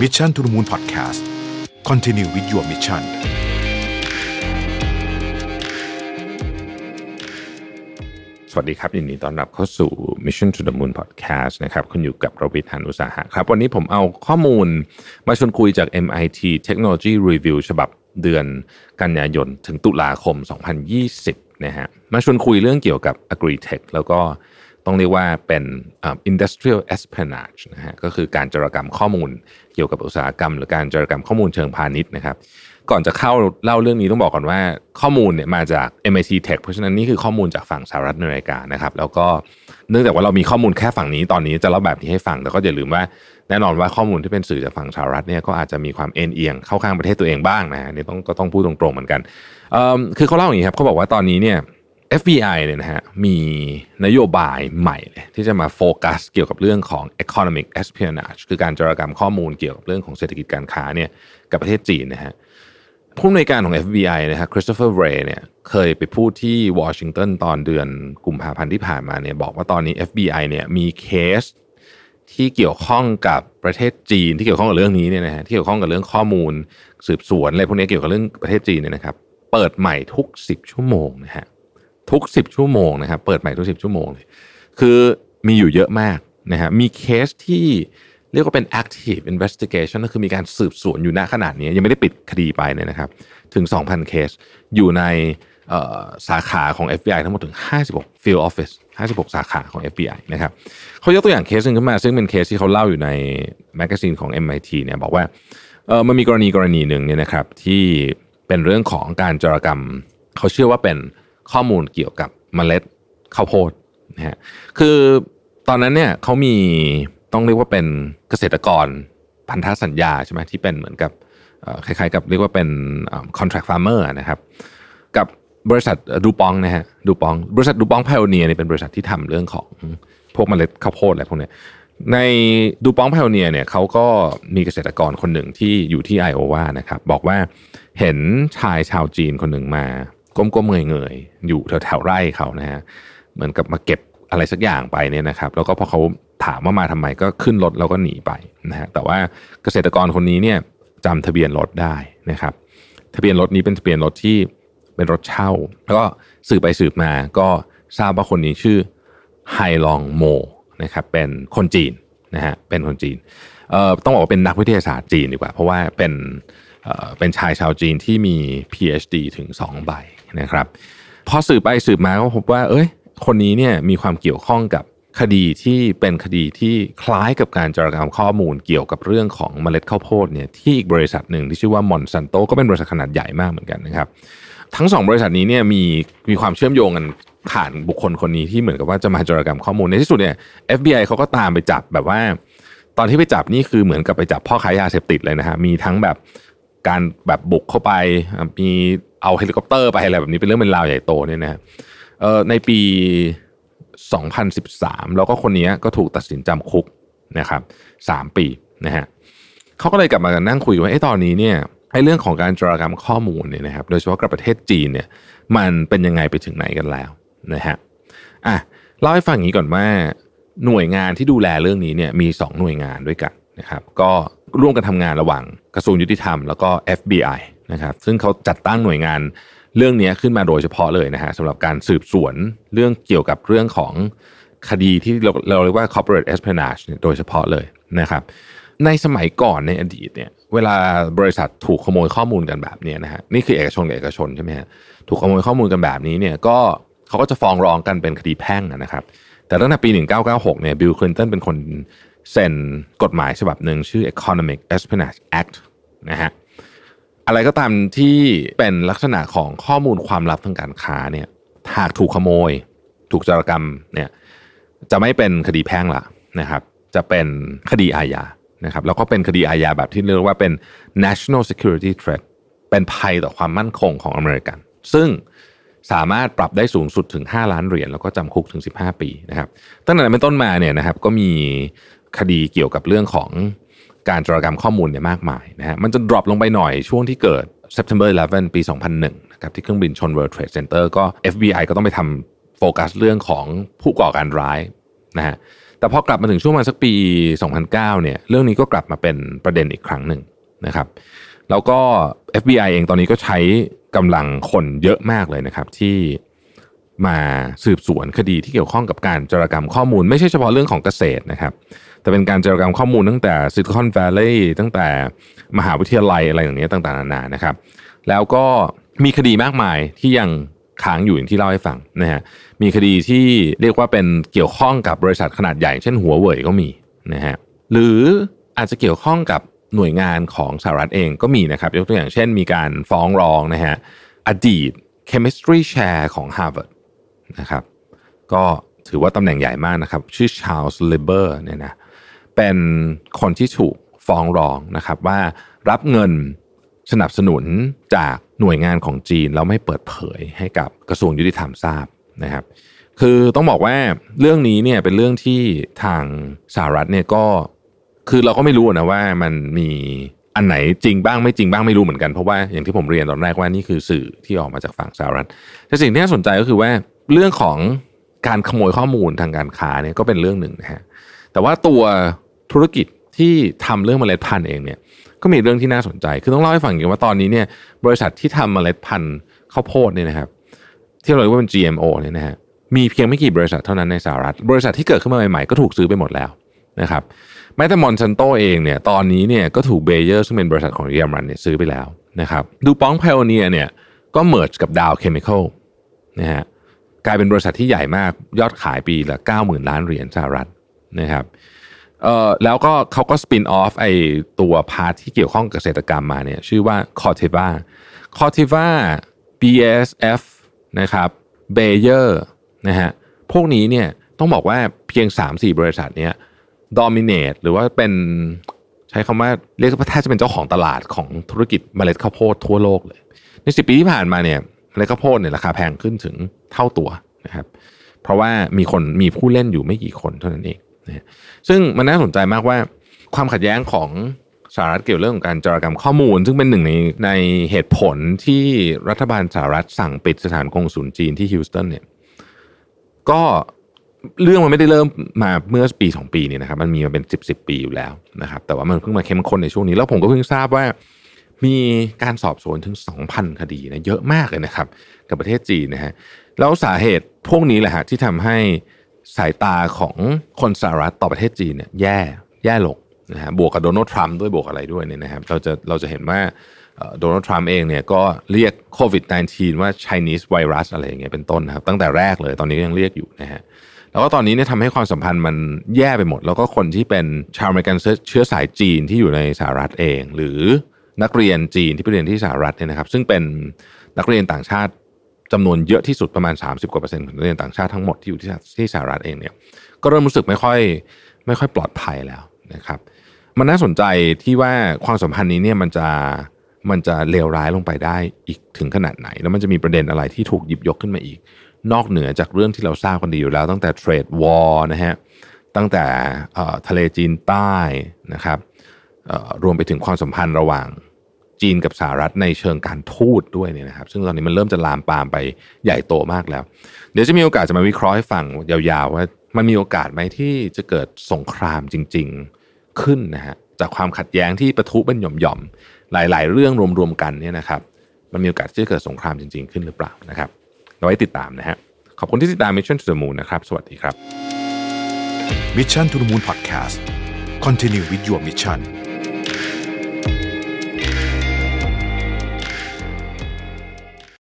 Mission to the Moon Podcast Continue with your mission สวัสดีครับยินดีต้อนรับเข้าสู่ Mission to the Moon Podcast นะครับคุณอยู่กับรวิทยานุสาหะครับ วันนี้ผมเอาข้อมูลมาชวนคุยจาก MIT Technology Review ฉบับเดือนกันยายน ถึงตุลาคม 2020 นะฮะมาชวนคุยเรื่องเกี่ยวกับ Agri-Tech แล้วก็ ต้องเรียกว่าเป็น industrial espionage นะฮะก็คือการจารกรรมข้อมูลเกี่ยวกับอุตสาหกรรม หรือการจารกรรมข้อมูลเชิงพาณิชย์นะครับ ก่อนจะเข้าเล่าเรื่องนี้ต้องบอกก่อนว่าข้อมูลเนี่ยมาจาก MIT Tech เพราะฉะนั้นนี่คือข้อมูลจากฝั่งสหรัฐอเมริกานะครับ แล้วก็เนื่องจากว่าเรามีข้อมูลแค่ฝั่งนี้ตอนนี้จะเล่าแบบนี้ให้ฟังแต่ก็อย่าลืมว่าแน่นอนว่าข้อมูลที่เป็นสื่อจากฝั่งสหรัฐเนี่ยก็อาจจะมีความเอ็นเอียงเข้าข้างประเทศตัวเองบ้างนะนี่ต้องก็ต้องพูดตรงๆเหมือนกันคือเขาเล่าอย่างนี้ครับเขาบอกว่าตอนนี้เนี่ย FBI เนี่ยนะฮะมีนโยบายใหม่เลยที่จะมาโฟกัสเกี่ยวกับเรื่องของ economic espionage คือการจารกรรมข้อมูลเกี่ยวกับเรื่องของเศรษฐกิจการค้าเนี่ยกับประเทศจีนนะฮะผู้อำนวยการของ FBI นะฮะคริสโตเฟอร์เรย์เนี่ยเคยไปพูดที่วอชิงตันตอนเดือนกุมภาพันธ์ที่ผ่านมาเนี่ยบอกว่าตอนนี้ FBI เนี่ยมีเคสที่เกี่ยวข้องกับประเทศจีนที่เกี่ยวข้องกับเรื่องนี้เนี่ยนะฮะที่เกี่ยวข้องกับเรื่องข้อมูล สืบสวนอะไรพวกนี้เกี่ยวกับเรื่องประเทศจีนเนี่ยนะครับ เปิดใหม่ทุก 10 ชั่วโมงนะฮะ ทุก 10 ชั่วโมงนะครับเปิดใหม่ทุก 10 ชั่วโมงเลยคือมีอยู่เยอะมากนะฮะมีเคสที่เรียกว่าเป็น active investigation ก็คือมีการสืบสวนอยู่ณขณะนี้ ยังไม่ได้ปิดคดีไปเนี่ยนะครับ ถึง 2,000 เคส อยู่ในสาขาของ FBI ทั้งหมดถึง 56 field office 56 สาขาของ FBI นะครับเขายกตัวอย่างเคสหนึ่งขึ้นมา ซึ่งเป็นเคสที่เขาเล่าอยู่ในแมกกาซีนของ MIT เนี่ยบอกว่าเออมันมีกรณีกรณีหนึ่งเนี่ยนะครับที่เป็นเรื่องของการจารกรรม เขาเชื่อว่าเป็น ข้อมูลเกี่ยวกับเมล็ดข้าวโพดนะฮะคือตอนนั้นเนี่ยเขามีต้องเรียกว่าเป็นเกษตรกรพันธสัญญาใช่ไหมที่เป็นเหมือนกับคล้ายๆกับเรียกว่าเป็น contract farmer นะครับ กับบริษัทดูปองนะฮะดูปอง บริษัทดูปองพายโอเนียเนี่ยเป็นบริษัทที่ทำเรื่องของพวกเมล็ดข้าวโพดอะไรพวกนี้ในดูปองพายโอเนียเนี่ยเขาก็มีเกษตรกรคนหนึ่งที่อยู่ที่ไอโอวานะครับ บอกว่าเห็นชายชาวจีนคนหนึ่งมา ก้มๆเงยๆอยู่แถวๆไร่เขานะฮะเหมือนกับมาเก็บอะไรสักอย่างไปเนี่ยนะครับ แล้วก็พอเขาถามว่ามาทำไมก็ขึ้นรถแล้วก็หนีไปนะฮะแต่ว่าเกษตรกรคนนี้เนี่ยจำทะเบียนรถได้นะครับ ทะเบียนรถนี้เป็นทะเบียนรถที่เป็นรถเช่า แล้วก็สืบไปสืบมาก็ทราบว่าคนนี้ชื่อไฮลองโมนะครับเป็นคนจีนนะฮะเป็นคนจีนเอ่อต้องบอกว่าเป็นนักวิทยาศาสตร์จีนดีกว่า เพราะว่าเป็น เป็นชายชาวจีนที่มี PhD ถึง 2 ใบนะครับพอสืบไปสืบมาก็พบว่า เอ้ย คนนี้เนี่ยมีความเกี่ยวข้องกับคดีที่เป็นคดีที่คล้ายกับการจารกรรมข้อมูลเกี่ยวกับเรื่องของเมล็ดข้าวโพดเนี่ยที่อีกบริษัทหนึ่งที่ชื่อว่ามอนซันโตก็เป็นบริษัทขนาดใหญ่มากเหมือนกันนะครับ ทั้งสองบริษัทนี้เนี่ยมีมีความเชื่อมโยงกันผ่านบุคคลคนนี้ที่เหมือนกับว่าจะมาจารกรรมข้อมูลในที่สุดเนี่ย FBI เขาก็ตามไปจับแบบว่า ตอนที่ไปจับนี่คือเหมือนกับไปจับพ่อค้ายาเสพติดเลยนะฮะมีทั้งแบบ การแบบบุกเข้าไป มีเอาเฮลิคอปเตอร์ไปอะไรแบบนี้เป็นเรื่องเป็นราวใหญ่โตเนี่ยนะเอ่อในปี 2013 แล้วก็คนนี้ก็ถูกตัดสินจำคุกนะครับ3ปีนะฮะเขาก็เลยกลับมานั่งคุยว่าไอ้ตอนนี้เนี่ยไอ้เรื่องของการจารกรรมข้อมูลเนี่ยนะครับ โดยเฉพาะกับประเทศจีนเนี่ย มันเป็นยังไงไปถึงไหนกันแล้วนะฮะอะเล่าให้ฟังอย่างนี้ก่อนว่าหน่วยงานที่ดูแลเรื่องนี้เนี่ยมี 2 หน่วยงานด้วยกัน นะครับก็ร่วมกันทำงานระหว่างกระทรวงยุติธรรมแล้วก็ FBI นะครับซึ่งเขาจัดตั้งหน่วยงานเรื่องนี้ขึ้นมาโดยเฉพาะเลยนะฮะสำหรับการสืบสวนเรื่องเกี่ยวกับเรื่องของคดีที่เราเราเรียกว่า corporate espionage โดยเฉพาะเลยนะครับในสมัยก่อนในอดีตเนี่ยเวลาบริษัทถูกขโมยข้อมูลกันแบบนี้นะฮะนี่คือเอกชนกับเอกชนใช่ไหมฮะถูกขโมยข้อมูลกันแบบนี้เนี่ยก็เขาก็จะฟ้องร้องกันเป็นคดีแพ่งนะครับแต่ตั้งแต่ปี 1996เนี่ยบิลคลินตันเป็นคน เซ็นกฎหมายฉบับหนึ่งชื่อ Economic Espionage Act นะฮะอะไรก็ตามที่เป็นลักษณะของข้อมูลความลับทางการค้าเนี่ยหากถูกขโมย ถูกจารกรรมเนี่ยจะไม่เป็นคดีแพ่งละนะครับ จะเป็นคดีอาญานะครับแล้วก็เป็นคดีอาญาแบบที่เรียกว่าเป็น national security threat เป็นภัยต่อความมั่นคงของอเมริกัน ซึ่งสามารถปรับได้สูงสุดถึง 5 ล้านเหรียญแล้วก็จำคุกถึง 15 ปีนะครับตั้งแต่เป็นต้นมาเนี่ยนะครับก็มี คดีเกี่ยวกับเรื่องของการจารกรรมข้อมูลเนี่ยมากมายนะฮะมันจะ drop ลงไปหน่อยช่วงที่เกิด September 11 ปี 2001นะครับที่เครื่องบินชน World Trade Center ก็ FBI ก็ต้องไปทำโฟกัสเรื่องของผู้ก่อการร้ายนะฮะแต่พอกลับมาถึงช่วงมาสักปี 2009เนี่ยเรื่องนี้ก็กลับมาเป็นประเด็นอีกครั้งหนึ่งนะครับแล้วก็ FBI เองตอนนี้ก็ใช้กำลังคนเยอะมากเลยนะครับที่ มาสืบสวนคดีที่เกี่ยวข้องกับการจารกรรมข้อมูล ไม่ใช่เฉพาะเรื่องของเกษตรนะครับ แต่เป็นการจารกรรมข้อมูลตั้งแต่ซิลิคอนแวลลีย์ตั้งแต่มหาวิทยาลัยอะไรอย่างเงี้ยต่างๆนานานะครับ แล้วก็มีคดีมากมายที่ยังค้างอยู่อย่างที่เล่าให้ฟังนะฮะมีคดีที่เรียกว่าเป็นเกี่ยวข้องกับบริษัทขนาดใหญ่ เช่นหัวเว่ยก็มีนะฮะหรืออาจจะเกี่ยวข้องกับหน่วยงานของสหรัฐเองก็มีนะครับ ยกตัวอย่างเช่นมีการฟ้องร้องนะฮะอดีต chemistry chair ของ Harvard นะครับ ก็ถือว่าตำแหน่งใหญ่มากนะครับ ชื่อชาลส์เลเบอร์เนี่ยนะเป็นคนที่ถูกฟ้องร้องนะครับว่ารับเงินสนับสนุนจากหน่วยงานของจีนแล้วไม่เปิดเผยให้กับกระทรวงยุติธรรมทราบนะครับ คือต้องบอกว่าเรื่องนี้เนี่ยเป็นเรื่องที่ทางสหรัฐเนี่ยก็คือเราก็ไม่รู้นะว่ามันมีอันไหนจริงบ้างไม่จริงบ้างไม่รู้เหมือนกันเพราะว่าอย่างที่ผมเรียนตอนแรกว่านี่คือสื่อที่ออกมาจากฝั่งสหรัฐแต่สิ่งที่น่าสนใจก็คือว่า เรื่องของการขโมยข้อมูลทางการค้าเนี่ยก็เป็นเรื่องหนึ่งนะฮะแต่ว่าตัวธุรกิจที่ทำเรื่องเมล็ดพันธุ์เองเนี่ยก็มีเรื่องที่น่าสนใจ คือต้องเล่าให้ฟังอย่างว่าตอนนี้เนี่ยบริษัทที่ทำเมล็ดพันธุ์ข้าวโพดเนี่ยนะครับที่เราเรียกว่าเป็น GMO เนี่ยนะฮะมีเพียงไม่กี่บริษัทเท่านั้นในสหรัฐ บริษัทที่เกิดขึ้นมาใหม่ๆก็ถูกซื้อไปหมดแล้วนะครับแม้แต่มอนซันโตเองเนี่ยตอนนี้เนี่ยก็ถูกเบเยอร์ซึ่งเป็นบริษัทของเยอรมันเนี่ยซื้อไปแล้วนะครับ DuPont Pioneer เนี่ยก็ merge กับ Dow Chemical นะฮะ กลายเป็นบริษัทที่ใหญ่มากยอดขายปีละ 90,000 ล้านเหรียญสหรัฐนะครับเอ่อแล้วก็เขาก็ spin off ไอตัว part ที่เกี่ยวข้องกับเกษตรกรรมมาเนี่ยชื่อว่า Corteva Corteva BASF นะครับ Bayer นะฮะพวกนี้เนี่ยต้องบอกว่าเพียง 3-4 บริษัทเนี้ย dominate หรือว่าเป็นใช้คำว่าเรียกว่าแทบจะเป็นเจ้าของตลาดของธุรกิจเมล็ดข้าวโพดทั่วโลกเลย ในสิปีที่ผ่านมาเนี่ย เมล็ดข้าวโพดเนี่ยราคาแพงขึ้นถึงเท่าตัวนะครับ เพราะว่ามีคนมีผู้เล่นอยู่ไม่กี่คนเท่านั้นเองนะซึ่งมันน่าสนใจมากว่าความขัดแย้งของสหรัฐเกี่ยวเรื่องของการจารกรรมข้อมูล ซึ่งเป็นหนึ่งในในเหตุผลที่รัฐบาลสหรัฐสั่งปิดสถานกงศูนย์จีนที่ฮิวสตันเนี่ยก็เรื่องมันไม่ได้เริ่มมาเมื่อปีสองปีนี่นะครับ มันมีมาเป็นสิบสิบปีอยู่แล้วนะครับ แต่ว่ามันเพิ่งมาเข้มข้นในช่วงนี้ แล้วผมก็เพิ่งทราบว่า มีการสอบสวนถึงสองพันคดีนะเยอะมากเลยนะครับ กับประเทศจีนนะฮะแล้วสาเหตุพวกนี้แหละฮะที่ทำให้สายตาของคนสหรัฐต่อประเทศจีนเนี่ยแย่แย่ลงนะฮะบวกกับโดนัลด์ทรัมป์ด้วยบวกอะไรด้วยเนี่ยนะครับเราจะเราจะเห็นว่าโดนัลด์ทรัมป์เองเนี่ยก็เรียกโควิด -19 ว่า Chinese virus อะไรอย่างเงี้ยเป็นต้นนะครับ ตั้งแต่แรกเลยตอนนี้ก็ยังเรียกอยู่นะฮะแล้วก็ตอนนี้เนี่ยทำให้ความสัมพันธ์มันแย่ไปหมด แล้วก็คนที่เป็นชาวอเมริกันเชื้อสายจีนที่อยู่ในสหรัฐเอง หรือ นักเรียนจีนที่ไปเรียนที่สหรัฐเนี่ยนะครับ ซึ่งเป็นนักเรียนต่างชาติจำนวนเยอะที่สุดประมาณ 30กว่าเปอร์เซ็นต์ของนักเรียนต่างชาติทั้งหมดที่อยู่ที่ที่สหรัฐเองเนี่ยก็เริ่มรู้สึกไม่ค่อยไม่ค่อยปลอดภัยแล้วนะครับ มันน่าสนใจที่ว่าความสัมพันธ์นี้เนี่ยมันจะมันจะเลวร้ายลงไปได้อีกถึงขนาดไหน แล้วมันจะมีประเด็นอะไรที่ถูกหยิบยกขึ้นมาอีก นอกเหนือจากเรื่องที่เราทราบกันดีอยู่แล้ว ตั้งแต่เทรดวอลนะฮะตั้งแต่ทะเลจีนใต้นะครับรวมไปถึงความสัมพันธ์ระหว่าง จีนกับสหรัฐในเชิงการทูตด้วยเนี่ยนะครับ ซึ่งตอนนี้มันเริ่มจะลามปามไปใหญ่โตมากแล้ว เดี๋ยวจะมีโอกาสจะมาวิเคราะห์ให้ฟังยาวๆว่ามันมีโอกาสไหมที่จะเกิดสงครามจริง ๆขึ้นนะฮะจากความขัดแย้งที่ประทุเป็นหย่อมๆหลาย ๆ เรื่องรวมๆกันเนี่ยนะครับ มันมีโอกาสที่จะเกิดสงครามจริง ๆขึ้นหรือเปล่านะครับเราไว้ติดตามนะฮะขอบคุณที่ติดตาม Mission to the Moon นะครับสวัสดีครับ Mission to the Moon Podcast Continue with your mission